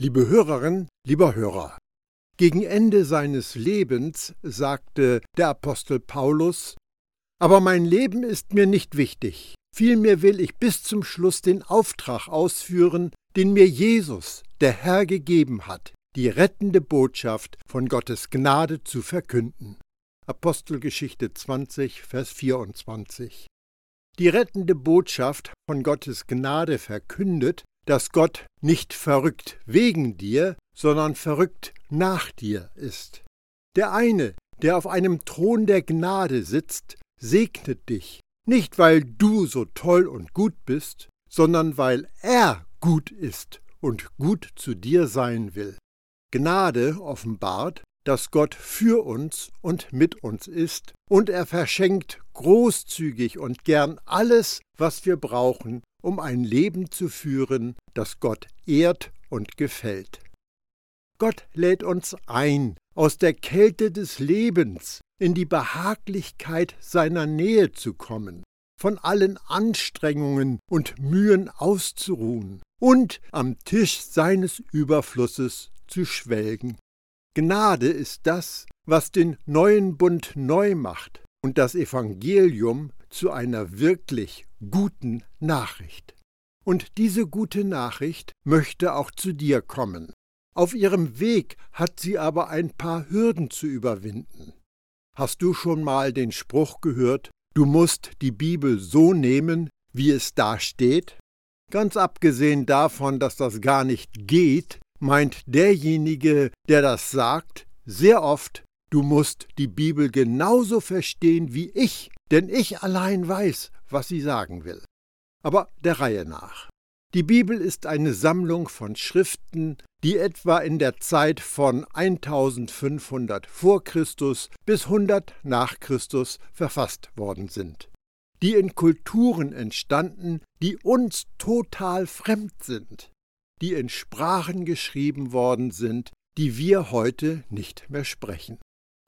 Liebe Hörerin, lieber Hörer, gegen Ende seines Lebens sagte der Apostel Paulus, aber mein Leben ist mir nicht wichtig, vielmehr will ich bis zum Schluss den Auftrag ausführen, den mir Jesus, der Herr, gegeben hat, die rettende Botschaft von Gottes Gnade zu verkünden. Apostelgeschichte 20, Vers 24. Die rettende Botschaft von Gottes Gnade verkündet, dass Gott nicht verrückt wegen dir, sondern verrückt nach dir ist. Der eine, der auf einem Thron der Gnade sitzt, segnet dich, nicht weil du so toll und gut bist, sondern weil er gut ist und gut zu dir sein will. Gnade offenbart, dass Gott für uns und mit uns ist, und er verschenkt großzügig und gern alles, was wir brauchen, um ein Leben zu führen, das Gott ehrt und gefällt. Gott lädt uns ein, aus der Kälte des Lebens in die Behaglichkeit seiner Nähe zu kommen, von allen Anstrengungen und Mühen auszuruhen und am Tisch seines Überflusses zu schwelgen. Gnade ist das, was den neuen Bund neu macht und das Evangelium zu einer wirklich guten Nachricht. Und diese gute Nachricht möchte auch zu dir kommen. Auf ihrem Weg hat sie aber ein paar Hürden zu überwinden. Hast du schon mal den Spruch gehört, du musst die Bibel so nehmen, wie es da steht? Ganz abgesehen davon, dass das gar nicht geht, meint derjenige, der das sagt, sehr oft, du musst die Bibel genauso verstehen wie ich, denn ich allein weiß, was sie sagen will. Aber der Reihe nach. Die Bibel ist eine Sammlung von Schriften, die etwa in der Zeit von 1500 vor Christus bis 100 nach Christus verfasst worden sind, die in Kulturen entstanden, die uns total fremd sind, die in Sprachen geschrieben worden sind, die wir heute nicht mehr sprechen.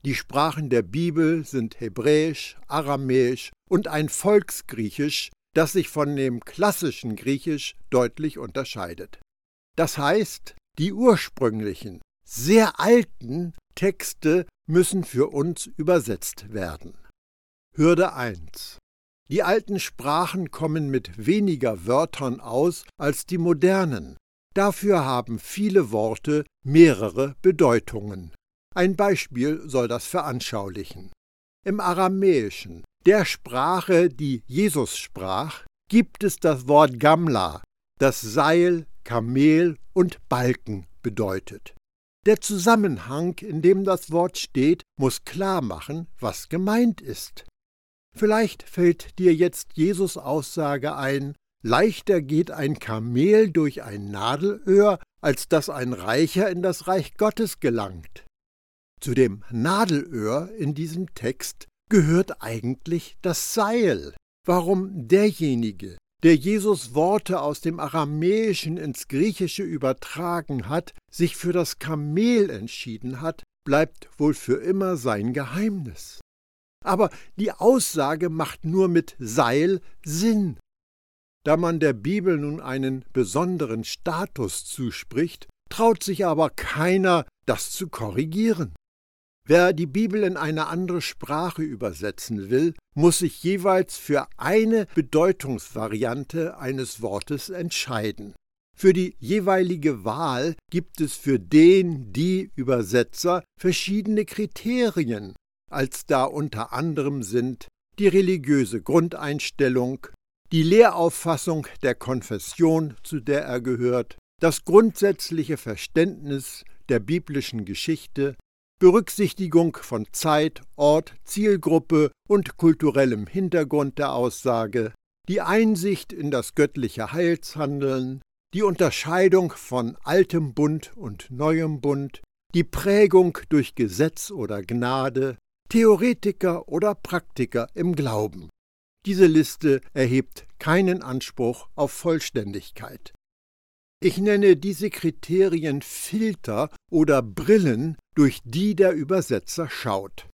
Die Sprachen der Bibel sind Hebräisch, Aramäisch und ein Volksgriechisch, das sich von dem klassischen Griechisch deutlich unterscheidet. Das heißt, die ursprünglichen, sehr alten Texte müssen für uns übersetzt werden. Hürde 1. Die alten Sprachen kommen mit weniger Wörtern aus als die modernen. Dafür haben viele Worte mehrere Bedeutungen. Ein Beispiel soll das veranschaulichen. Im Aramäischen, der Sprache, die Jesus sprach, gibt es das Wort Gamla, das Seil, Kamel und Balken bedeutet. Der Zusammenhang, in dem das Wort steht, muss klar machen, was gemeint ist. Vielleicht fällt dir jetzt Jesus Aussage ein, leichter geht ein Kamel durch ein Nadelöhr, als dass ein Reicher in das Reich Gottes gelangt. Zu dem Nadelöhr in diesem Text gehört eigentlich das Seil. Warum derjenige, der Jesus Worte aus dem Aramäischen ins Griechische übertragen hat, sich für das Kamel entschieden hat, bleibt wohl für immer sein Geheimnis. Aber die Aussage macht nur mit Seil Sinn. Da man der Bibel nun einen besonderen Status zuspricht, traut sich aber keiner, das zu korrigieren. Wer die Bibel in eine andere Sprache übersetzen will, muss sich jeweils für eine Bedeutungsvariante eines Wortes entscheiden. Für die jeweilige Wahl gibt es für den, die Übersetzer verschiedene Kriterien, als da unter anderem sind die religiöse Grundeinstellung, die Lehrauffassung der Konfession, zu der er gehört, das grundsätzliche Verständnis der biblischen Geschichte, Berücksichtigung von Zeit, Ort, Zielgruppe und kulturellem Hintergrund der Aussage, die Einsicht in das göttliche Heilshandeln, die Unterscheidung von altem Bund und neuem Bund, die Prägung durch Gesetz oder Gnade, Theoretiker oder Praktiker im Glauben. Diese Liste erhebt keinen Anspruch auf Vollständigkeit. Ich nenne diese Kriterien Filter oder Brillen, durch die der Übersetzer schaut.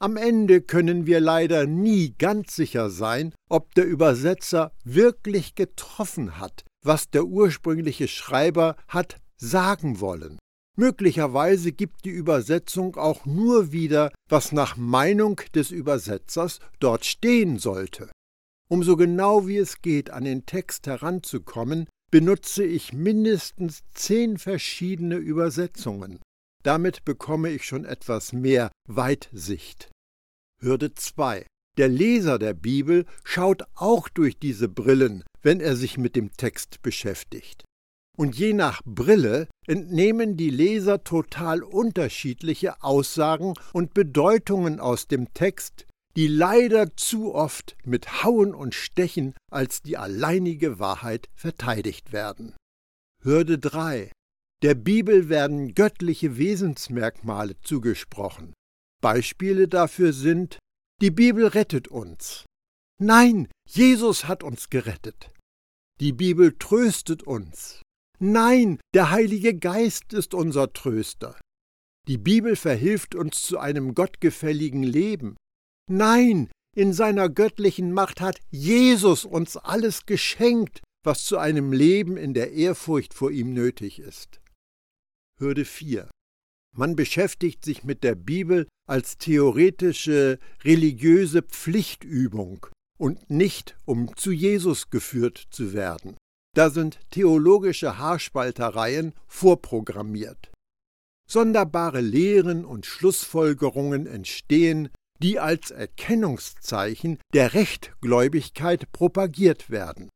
Am Ende können wir leider nie ganz sicher sein, ob der Übersetzer wirklich getroffen hat, was der ursprüngliche Schreiber hat sagen wollen. Möglicherweise gibt die Übersetzung auch nur wieder, was nach Meinung des Übersetzers dort stehen sollte. Um so genau wie es geht an den Text heranzukommen, benutze ich mindestens zehn verschiedene Übersetzungen. Damit bekomme ich schon etwas mehr Weitsicht. Hürde 2. Der Leser der Bibel schaut auch durch diese Brillen, wenn er sich mit dem Text beschäftigt. Und je nach Brille entnehmen die Leser total unterschiedliche Aussagen und Bedeutungen aus dem Text, die leider zu oft mit Hauen und Stechen als die alleinige Wahrheit verteidigt werden. Hürde 3. Der Bibel werden göttliche Wesensmerkmale zugesprochen. Beispiele dafür sind die Bibel rettet uns. Nein, Jesus hat uns gerettet. Die Bibel tröstet uns. Nein, der Heilige Geist ist unser Tröster. Die Bibel verhilft uns zu einem gottgefälligen Leben. Nein, in seiner göttlichen Macht hat Jesus uns alles geschenkt, was zu einem Leben in der Ehrfurcht vor ihm nötig ist. Hürde 4. Man beschäftigt sich mit der Bibel als theoretische religiöse Pflichtübung und nicht um zu Jesus geführt zu werden. Da sind theologische Haarspaltereien vorprogrammiert. Sonderbare Lehren und Schlussfolgerungen entstehen, die als Erkennungszeichen der Rechtgläubigkeit propagiert werden.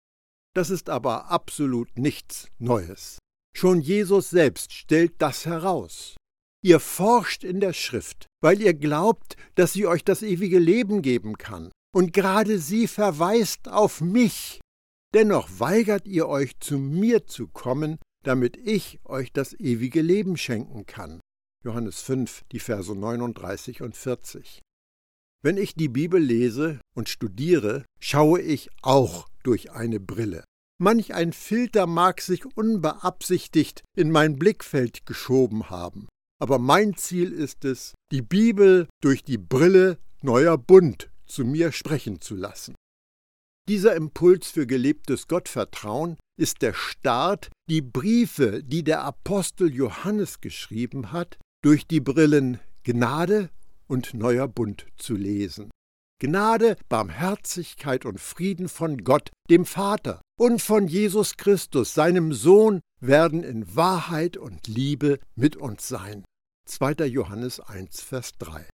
Das ist aber absolut nichts Neues. Schon Jesus selbst stellt das heraus. Ihr forscht in der Schrift, weil ihr glaubt, dass sie euch das ewige Leben geben kann. Und gerade sie verweist auf mich. Dennoch weigert ihr euch, zu mir zu kommen, damit ich euch das ewige Leben schenken kann. Johannes 5, die Verse 39 und 40. Wenn ich die Bibel lese und studiere, schaue ich auch durch eine Brille. Manch ein Filter mag sich unbeabsichtigt in mein Blickfeld geschoben haben aber mein Ziel ist es, die Bibel durch die Brille neuer Bund zu mir sprechen zu lassen. Dieser Impuls für gelebtes Gottvertrauen ist der Start, die Briefe, die der Apostel Johannes geschrieben hat, durch die Brillen Gnade und neuer Bund zu lesen. Gnade, Barmherzigkeit und Frieden von Gott, dem Vater, und von Jesus Christus, seinem Sohn, werden in Wahrheit und Liebe mit uns sein. 2. Johannes 1, Vers 3.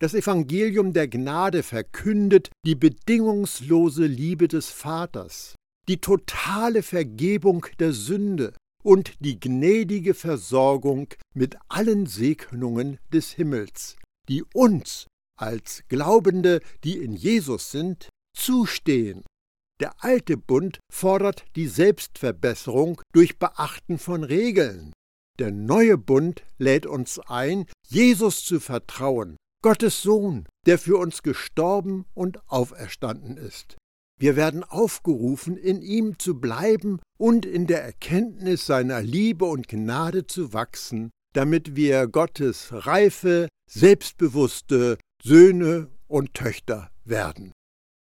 Das Evangelium der Gnade verkündet die bedingungslose Liebe des Vaters, die totale Vergebung der Sünde und die gnädige Versorgung mit allen Segnungen des Himmels, die uns als Glaubende, die in Jesus sind, zustehen. Der alte Bund fordert die Selbstverbesserung durch Beachten von Regeln. Der neue Bund lädt uns ein, Jesus zu vertrauen, Gottes Sohn, der für uns gestorben und auferstanden ist. Wir werden aufgerufen, in ihm zu bleiben und in der Erkenntnis seiner Liebe und Gnade zu wachsen, damit wir Gottes reife, selbstbewusste Söhne und Töchter werden.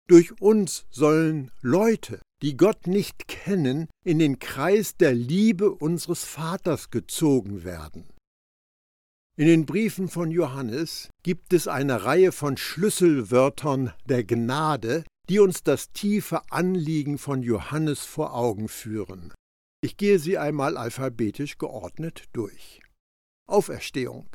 Durch uns sollen Leute, die Gott nicht kennen, in den Kreis der Liebe unseres Vaters gezogen werden. In den Briefen von Johannes gibt es eine Reihe von Schlüsselwörtern der Gnade, die uns das tiefe Anliegen von Johannes vor Augen führen. Ich gehe sie einmal alphabetisch geordnet durch. Auferstehung.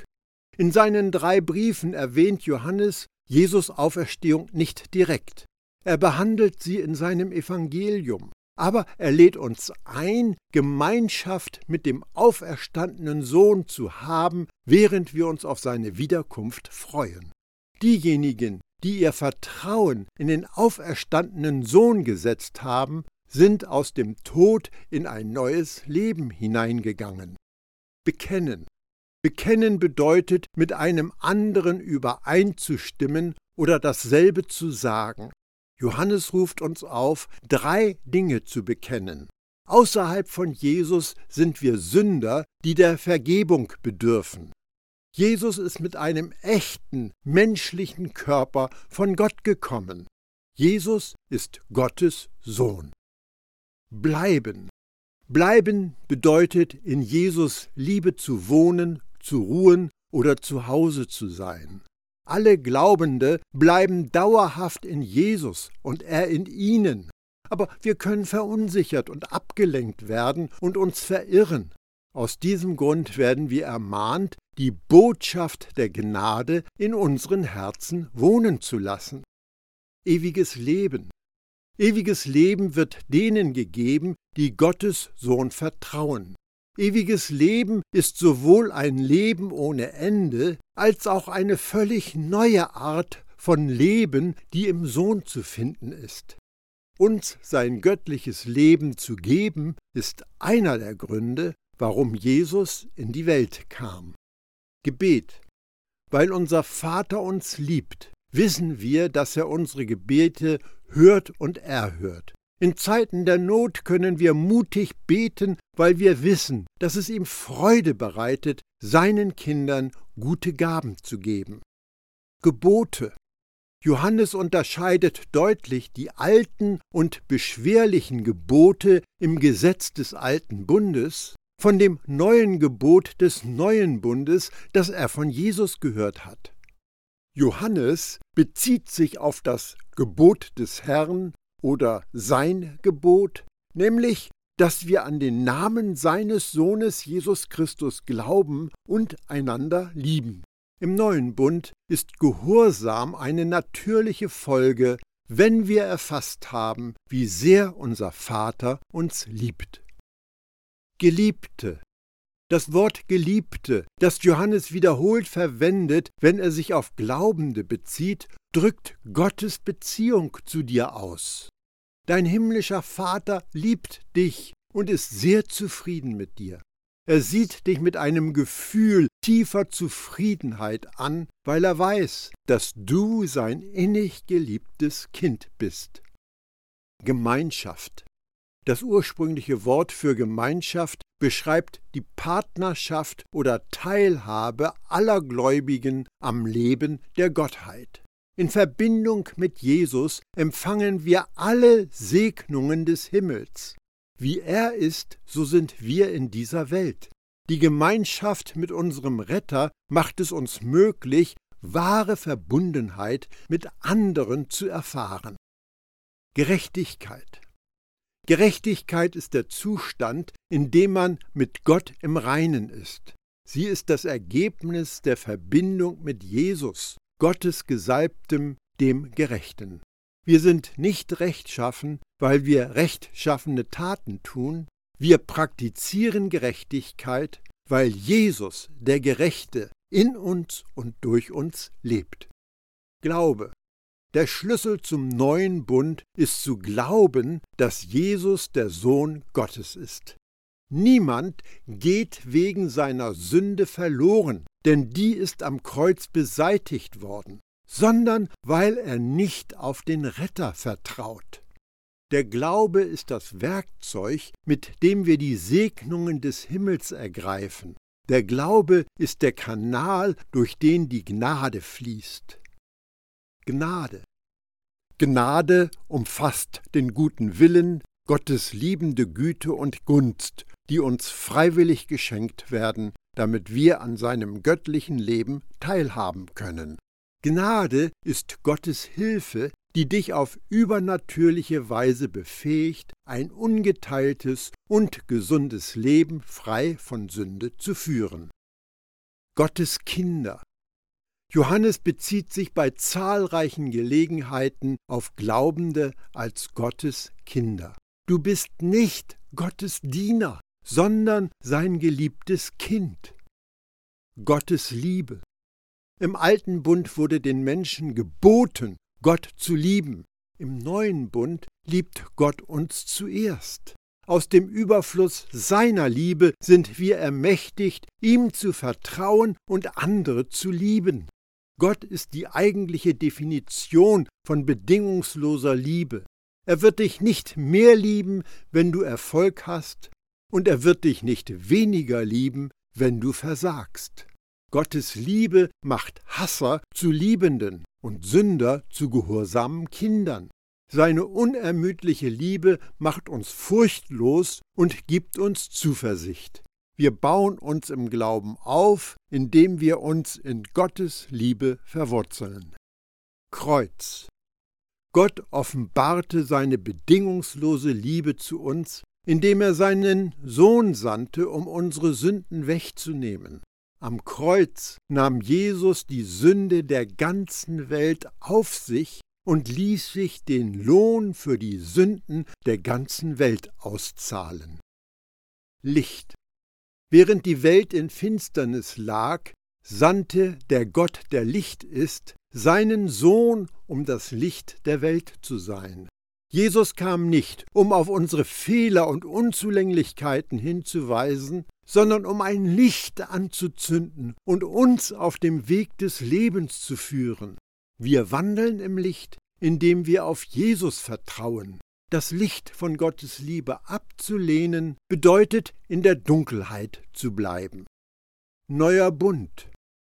In seinen drei Briefen erwähnt Johannes Jesus Auferstehung nicht direkt. Er behandelt sie in seinem Evangelium. Aber er lädt uns ein, Gemeinschaft mit dem auferstandenen Sohn zu haben, während wir uns auf seine Wiederkunft freuen. Diejenigen, die ihr Vertrauen in den auferstandenen Sohn gesetzt haben, sind aus dem Tod in ein neues Leben hineingegangen. Bekennen. Bekennen bedeutet, mit einem anderen übereinzustimmen oder dasselbe zu sagen. Johannes ruft uns auf, drei Dinge zu bekennen. Außerhalb von Jesus sind wir Sünder, die der Vergebung bedürfen. Jesus ist mit einem echten menschlichen Körper von Gott gekommen. Jesus ist Gottes Sohn. Bleiben. Bleiben bedeutet, in Jesus Liebe zu wohnen, zu ruhen oder zu Hause zu sein. Alle Glaubende bleiben dauerhaft in Jesus und er in ihnen. Aber wir können verunsichert und abgelenkt werden und uns verirren. Aus diesem Grund werden wir ermahnt, die Botschaft der Gnade in unseren Herzen wohnen zu lassen. Ewiges Leben. Ewiges Leben wird denen gegeben, die Gottes Sohn vertrauen. Ewiges Leben ist sowohl ein Leben ohne Ende als auch eine völlig neue Art von Leben, die im Sohn zu finden ist. Uns sein göttliches Leben zu geben, ist einer der Gründe, warum Jesus in die Welt kam. Gebet. Weil unser Vater uns liebt, wissen wir, dass er unsere Gebete hört und erhört. In Zeiten der Not können wir mutig beten, weil wir wissen, dass es ihm Freude bereitet, seinen Kindern gute Gaben zu geben. Gebote. Johannes unterscheidet deutlich die alten und beschwerlichen Gebote im Gesetz des alten Bundes von dem neuen Gebot des neuen Bundes, das er von Jesus gehört hat. Johannes bezieht sich auf das Gebot des Herrn oder sein Gebot, nämlich, dass wir an den Namen seines Sohnes Jesus Christus glauben und einander lieben. Im neuen Bund ist Gehorsam eine natürliche Folge, wenn wir erfasst haben, wie sehr unser Vater uns liebt. Geliebte. Das Wort Geliebte, das Johannes wiederholt verwendet, wenn er sich auf Glaubende bezieht, drückt Gottes Beziehung zu dir aus. Dein himmlischer Vater liebt dich und ist sehr zufrieden mit dir. Er sieht dich mit einem Gefühl tiefer Zufriedenheit an, weil er weiß, dass du sein innig geliebtes Kind bist. Gemeinschaft. Das ursprüngliche Wort für Gemeinschaft beschreibt die Partnerschaft oder Teilhabe aller Gläubigen am Leben der Gottheit. In Verbindung mit Jesus empfangen wir alle Segnungen des Himmels. Wie er ist, so sind wir in dieser Welt. Die Gemeinschaft mit unserem Retter macht es uns möglich, wahre Verbundenheit mit anderen zu erfahren. Gerechtigkeit. Gerechtigkeit ist der Zustand, in dem man mit Gott im Reinen ist. Sie ist das Ergebnis der Verbindung mit Jesus, Gottes Gesalbtem, dem Gerechten. Wir sind nicht rechtschaffen, weil wir rechtschaffene Taten tun, wir praktizieren Gerechtigkeit, weil Jesus, der Gerechte, in uns und durch uns lebt. Glaube. Der Schlüssel zum neuen Bund ist zu glauben, dass Jesus der Sohn Gottes ist. Niemand geht wegen seiner Sünde verloren, denn die ist am Kreuz beseitigt worden, sondern weil er nicht auf den Retter vertraut. Der Glaube ist das Werkzeug, mit dem wir die Segnungen des Himmels ergreifen. Der Glaube ist der Kanal, durch den die Gnade fließt. Gnade. Gnade umfasst den guten Willen, Gottes liebende Güte und Gunst, die uns freiwillig geschenkt werden, damit wir an seinem göttlichen Leben teilhaben können. Gnade ist Gottes Hilfe, die dich auf übernatürliche Weise befähigt, ein ungeteiltes und gesundes Leben frei von Sünde zu führen. Gottes Kinder Johannes bezieht sich bei zahlreichen Gelegenheiten auf Glaubende als Gottes Kinder. Du bist nicht Gottes Diener, sondern sein geliebtes Kind. Gottes Liebe. Im alten Bund wurde den Menschen geboten, Gott zu lieben. Im neuen Bund liebt Gott uns zuerst. Aus dem Überfluss seiner Liebe sind wir ermächtigt, ihm zu vertrauen und andere zu lieben. Gott ist die eigentliche Definition von bedingungsloser Liebe. Er wird dich nicht mehr lieben, wenn du Erfolg hast, und er wird dich nicht weniger lieben, wenn du versagst. Gottes Liebe macht Hasser zu Liebenden und Sünder zu gehorsamen Kindern. Seine unermüdliche Liebe macht uns furchtlos und gibt uns Zuversicht. Wir bauen uns im Glauben auf, indem wir uns in Gottes Liebe verwurzeln. Kreuz. Gott offenbarte seine bedingungslose Liebe zu uns, indem er seinen Sohn sandte, um unsere Sünden wegzunehmen. Am Kreuz nahm Jesus die Sünde der ganzen Welt auf sich und ließ sich den Lohn für die Sünden der ganzen Welt auszahlen. Licht. Während die Welt in Finsternis lag, sandte der Gott, der Licht ist, seinen Sohn, um das Licht der Welt zu sein. Jesus kam nicht, um auf unsere Fehler und Unzulänglichkeiten hinzuweisen, sondern um ein Licht anzuzünden und uns auf dem Weg des Lebens zu führen. Wir wandeln im Licht, indem wir auf Jesus vertrauen. Das Licht von Gottes Liebe abzulehnen bedeutet, in der Dunkelheit zu bleiben. Neuer Bund.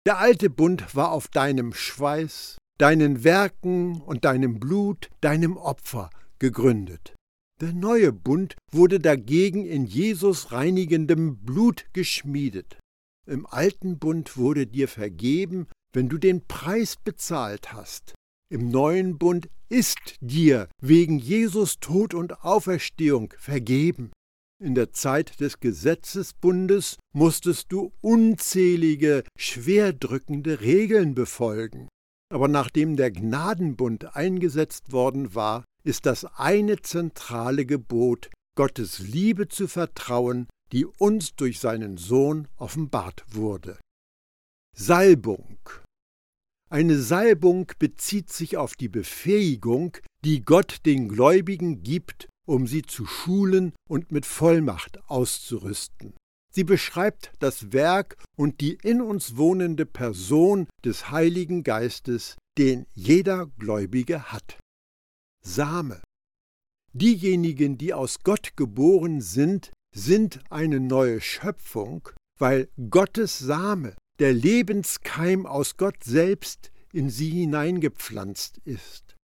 Der alte Bund war auf deinem Schweiß, deinen Werken und deinem Blut, deinem Opfer gegründet. Der neue Bund wurde dagegen in Jesus reinigendem Blut geschmiedet. Im alten Bund wurde dir vergeben, wenn du den Preis bezahlt hast. Im neuen Bund ist dir wegen Jesus Tod und Auferstehung vergeben. In der Zeit des Gesetzesbundes musstest du unzählige, schwerdrückende Regeln befolgen. Aber nachdem der Gnadenbund eingesetzt worden war, ist das eine zentrale Gebot, Gottes Liebe zu vertrauen, die uns durch seinen Sohn offenbart wurde. Salbung. Eine Salbung bezieht sich auf die Befähigung, die Gott den Gläubigen gibt, um sie zu schulen und mit Vollmacht auszurüsten. Sie beschreibt das Werk und die in uns wohnende Person des Heiligen Geistes, den jeder Gläubige hat. Same. Diejenigen, die aus Gott geboren sind, sind eine neue Schöpfung, weil Gottes Same der Lebenskeim aus Gott selbst in sie hineingepflanzt ist.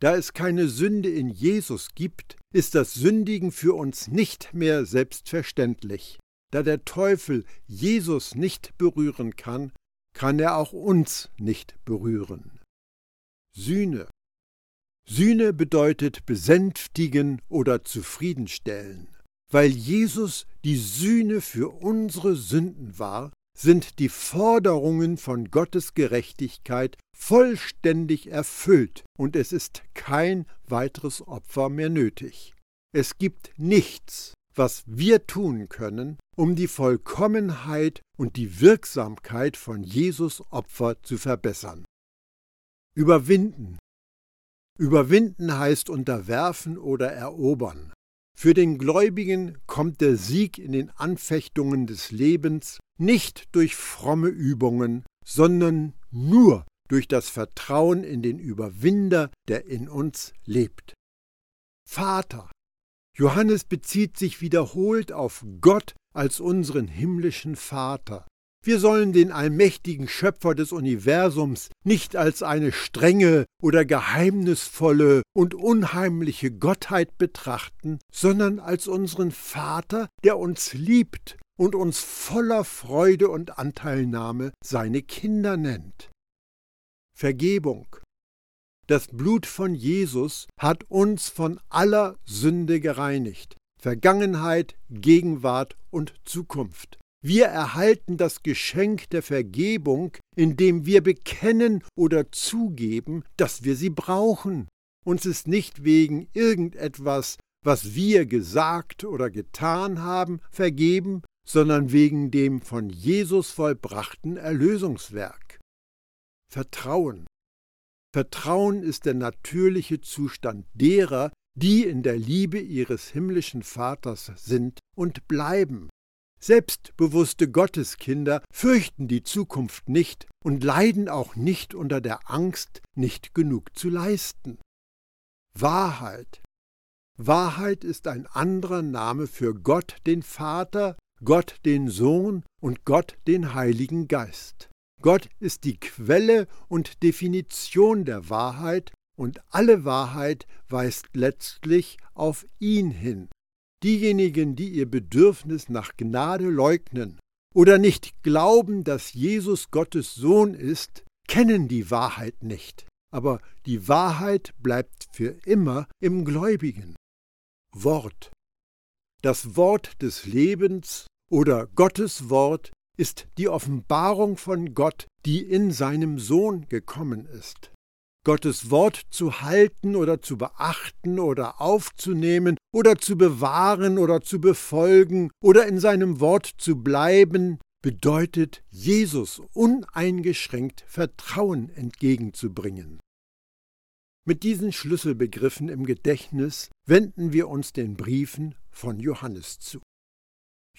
Da es keine Sünde in Jesus gibt, ist das Sündigen für uns nicht mehr selbstverständlich. Da der Teufel Jesus nicht berühren kann, kann er auch uns nicht berühren. Sühne. Sühne bedeutet besänftigen oder zufriedenstellen. Weil Jesus die Sühne für unsere Sünden war, sind die Forderungen von Gottes Gerechtigkeit vollständig erfüllt und es ist kein weiteres Opfer mehr nötig. Es gibt nichts, was wir tun können, um die Vollkommenheit und die Wirksamkeit von Jesus Opfer zu verbessern. Überwinden. Überwinden heißt unterwerfen oder erobern. Für den Gläubigen kommt der Sieg in den Anfechtungen des Lebens nicht durch fromme Übungen, sondern nur durch das Vertrauen in den Überwinder, der in uns lebt. Vater. Johannes bezieht sich wiederholt auf Gott als unseren himmlischen Vater. Wir sollen den allmächtigen Schöpfer des Universums nicht als eine strenge oder geheimnisvolle und unheimliche Gottheit betrachten, sondern als unseren Vater, der uns liebt und uns voller Freude und Anteilnahme seine Kinder nennt. Vergebung. Das Blut von Jesus hat uns von aller Sünde gereinigt, Vergangenheit, Gegenwart und Zukunft. Wir erhalten das Geschenk der Vergebung, indem wir bekennen oder zugeben, dass wir sie brauchen. Uns ist nicht wegen irgendetwas, was wir gesagt oder getan haben, vergeben, sondern wegen dem von Jesus vollbrachten Erlösungswerk. Vertrauen. Vertrauen ist der natürliche Zustand derer, die in der Liebe ihres himmlischen Vaters sind und bleiben. Selbstbewusste Gotteskinder fürchten die Zukunft nicht und leiden auch nicht unter der Angst, nicht genug zu leisten. Wahrheit. Wahrheit ist ein anderer Name für Gott den Vater, Gott den Sohn und Gott den Heiligen Geist. Gott ist die Quelle und Definition der Wahrheit und alle Wahrheit weist letztlich auf ihn hin. Diejenigen, die ihr Bedürfnis nach Gnade leugnen oder nicht glauben, dass Jesus Gottes Sohn ist, kennen die Wahrheit nicht. Aber die Wahrheit bleibt für immer im Gläubigen. Wort. Das Wort des Lebens oder Gottes Wort ist die Offenbarung von Gott, die in seinem Sohn gekommen ist. Gottes Wort zu halten oder zu beachten oder aufzunehmen oder zu bewahren oder zu befolgen oder in seinem Wort zu bleiben, bedeutet Jesus uneingeschränkt Vertrauen entgegenzubringen. Mit diesen Schlüsselbegriffen im Gedächtnis wenden wir uns den Briefen von Johannes zu.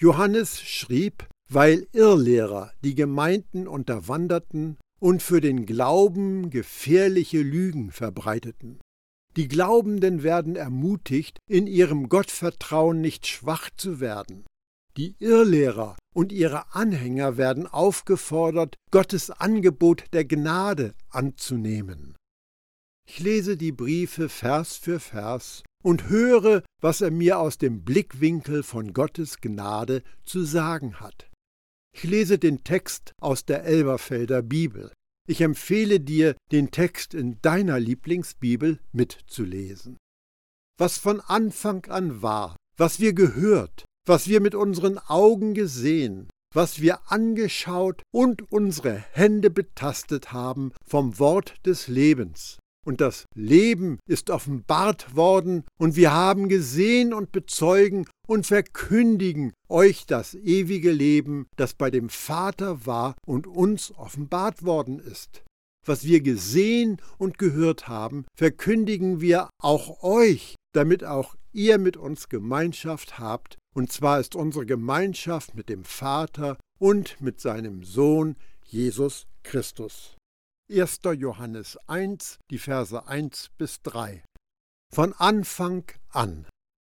Johannes schrieb, weil Irrlehrer die Gemeinden unterwanderten und für den Glauben gefährliche Lügen verbreiteten. Die Glaubenden werden ermutigt, in ihrem Gottvertrauen nicht schwach zu werden. Die Irrlehrer und ihre Anhänger werden aufgefordert, Gottes Angebot der Gnade anzunehmen. Ich lese die Briefe Vers für Vers und höre, was er mir aus dem Blickwinkel von Gottes Gnade zu sagen hat. Ich lese den Text aus der Elberfelder Bibel. Ich empfehle dir, den Text in deiner Lieblingsbibel mitzulesen. Was von Anfang an war, was wir gehört, was wir mit unseren Augen gesehen, was wir angeschaut und unsere Hände betastet haben vom Wort des Lebens, und das Leben ist offenbart worden, und wir haben gesehen und bezeugen und verkündigen euch das ewige Leben, das bei dem Vater war und uns offenbart worden ist. Was wir gesehen und gehört haben, verkündigen wir auch euch, damit auch ihr mit uns Gemeinschaft habt, und zwar ist unsere Gemeinschaft mit dem Vater und mit seinem Sohn Jesus Christus. 1. Johannes 1, die Verse 1 bis 3. Von Anfang an,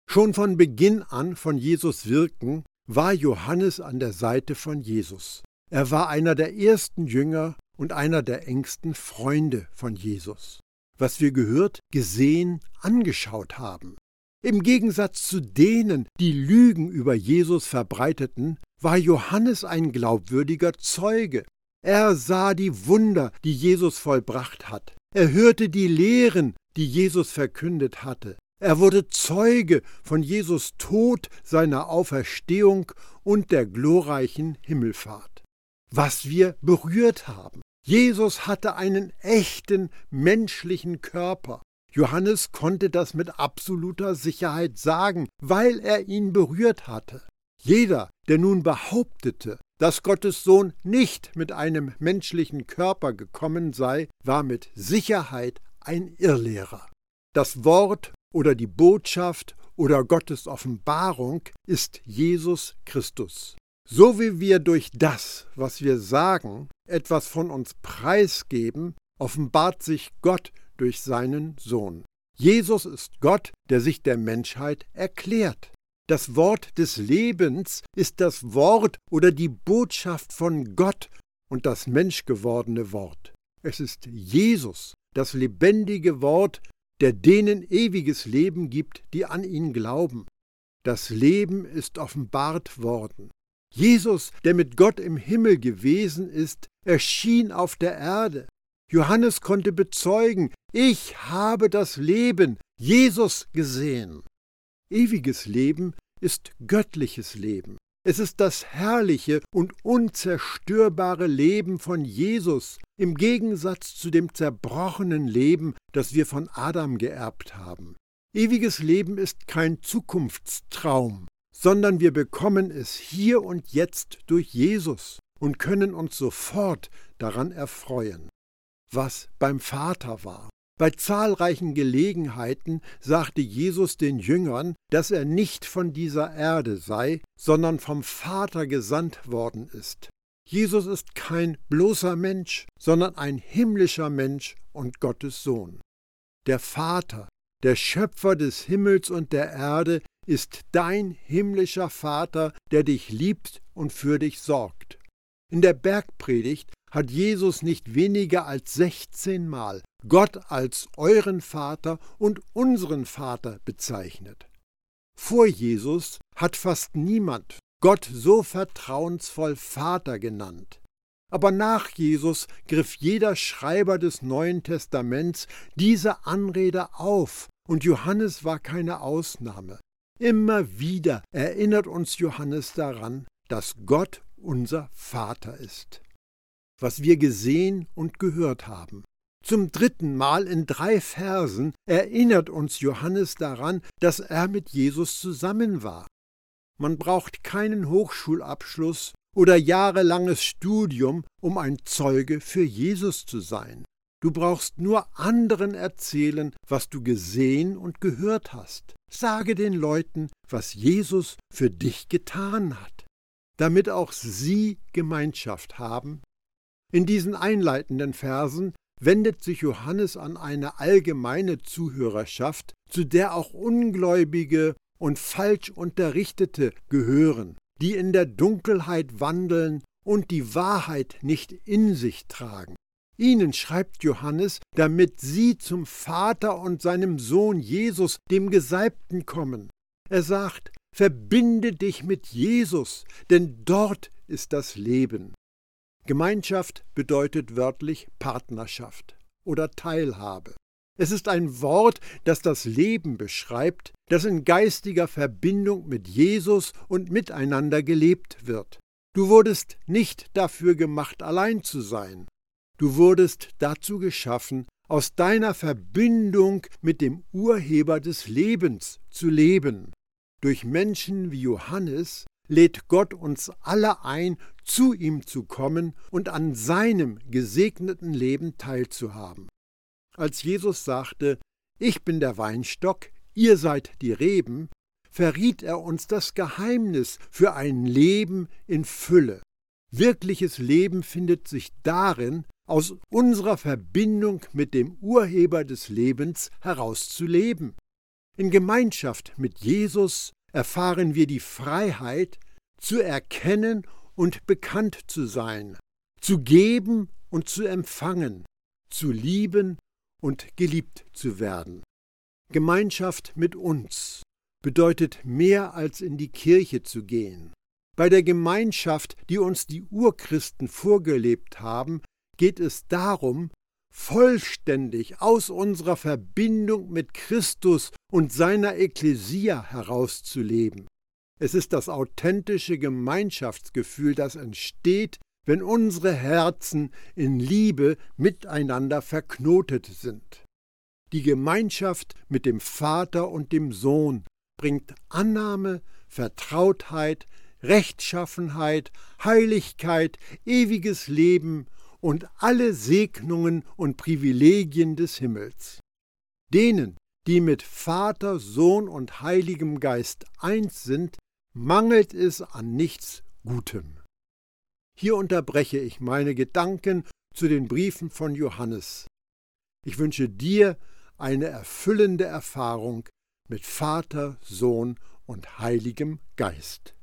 schon von Beginn an von Jesus wirken, war Johannes an der Seite von Jesus. Er war einer der ersten Jünger und einer der engsten Freunde von Jesus. Was wir gehört, gesehen, angeschaut haben. Im Gegensatz zu denen, die Lügen über Jesus verbreiteten, war Johannes ein glaubwürdiger Zeuge, er sah die Wunder, die Jesus vollbracht hat. Er hörte die Lehren, die Jesus verkündet hatte. Er wurde Zeuge von Jesus Tod, seiner Auferstehung und der glorreichen Himmelfahrt. Was wir berührt haben. Jesus hatte einen echten menschlichen Körper. Johannes konnte das mit absoluter Sicherheit sagen, weil er ihn berührt hatte. Jeder, der nun behauptete, dass Gottes Sohn nicht mit einem menschlichen Körper gekommen sei, war mit Sicherheit ein Irrlehrer. Das Wort oder die Botschaft oder Gottes Offenbarung ist Jesus Christus. So wie wir durch das, was wir sagen, etwas von uns preisgeben, offenbart sich Gott durch seinen Sohn. Jesus ist Gott, der sich der Menschheit erklärt. Das Wort des Lebens ist das Wort oder die Botschaft von Gott und das menschgewordene Wort. Es ist Jesus, das lebendige Wort, der denen ewiges Leben gibt, die an ihn glauben. Das Leben ist offenbart worden. Jesus, der mit Gott im Himmel gewesen ist, erschien auf der Erde. Johannes konnte bezeugen, ich habe das Leben, Jesus, gesehen. Ewiges Leben ist göttliches Leben. Es ist das herrliche und unzerstörbare Leben von Jesus im Gegensatz zu dem zerbrochenen Leben, das wir von Adam geerbt haben. Ewiges Leben ist kein Zukunftstraum, sondern wir bekommen es hier und jetzt durch Jesus und können uns sofort daran erfreuen. Was beim Vater war, bei zahlreichen Gelegenheiten sagte Jesus den Jüngern, dass er nicht von dieser Erde sei, sondern vom Vater gesandt worden ist. Jesus ist kein bloßer Mensch, sondern ein himmlischer Mensch und Gottes Sohn. Der Vater, der Schöpfer des Himmels und der Erde, ist dein himmlischer Vater, der dich liebt und für dich sorgt. In der Bergpredigt hat Jesus nicht weniger als 16 Mal Gott als euren Vater und unseren Vater bezeichnet. Vor Jesus hat fast niemand Gott so vertrauensvoll Vater genannt. Aber nach Jesus griff jeder Schreiber des Neuen Testaments diese Anrede auf, und Johannes war keine Ausnahme. Immer wieder erinnert uns Johannes daran, dass Gott unser Vater ist. Was wir gesehen und gehört haben. Zum dritten Mal in drei Versen erinnert uns Johannes daran, dass er mit Jesus zusammen war. Man braucht keinen Hochschulabschluss oder jahrelanges Studium, um ein Zeuge für Jesus zu sein. Du brauchst nur anderen erzählen, was du gesehen und gehört hast. Sage den Leuten, was Jesus für dich getan hat, damit auch sie Gemeinschaft haben. In diesen einleitenden Versen wendet sich Johannes an eine allgemeine Zuhörerschaft, zu der auch Ungläubige und falsch Unterrichtete gehören die in der Dunkelheit wandeln und die Wahrheit nicht in sich tragen. Ihnen schreibt Johannes, damit sie zum Vater und seinem Sohn Jesus, dem Gesalbten, kommen. Er sagt, verbinde dich mit Jesus, denn dort ist das Leben. Gemeinschaft bedeutet wörtlich Partnerschaft oder Teilhabe. Es ist ein Wort, das das Leben beschreibt, das in geistiger Verbindung mit Jesus und miteinander gelebt wird. Du wurdest nicht dafür gemacht, allein zu sein. Du wurdest dazu geschaffen, aus deiner Verbindung mit dem Urheber des Lebens zu leben. Durch Menschen wie Johannes lädt Gott uns alle ein, zu ihm zu kommen und an seinem gesegneten Leben teilzuhaben. Als Jesus sagte, Ich bin der Weinstock, ihr seid die Reben, verriet er uns das Geheimnis für ein Leben in Fülle. Wirkliches Leben findet sich darin, aus unserer Verbindung mit dem Urheber des Lebens herauszuleben. In Gemeinschaft mit Jesus erfahren wir die Freiheit, zu erkennen und bekannt zu sein, zu geben und zu empfangen, zu lieben und geliebt zu werden. Gemeinschaft mit uns bedeutet mehr als in die Kirche zu gehen. Bei der Gemeinschaft, die uns die Urchristen vorgelebt haben, geht es darum, vollständig aus unserer Verbindung mit Christus und seiner Ekklesia herauszuleben. Es ist das authentische Gemeinschaftsgefühl, das entsteht, wenn unsere Herzen in Liebe miteinander verknotet sind. Die Gemeinschaft mit dem Vater und dem Sohn bringt Annahme, Vertrautheit, Rechtschaffenheit, Heiligkeit, ewiges Leben und alle Segnungen und Privilegien des Himmels. Denen, die mit Vater, Sohn und Heiligem Geist eins sind, mangelt es an nichts Gutem. Hier unterbreche ich meine Gedanken zu den Briefen von Johannes. Ich wünsche dir eine erfüllende Erfahrung mit Vater, Sohn und Heiligem Geist.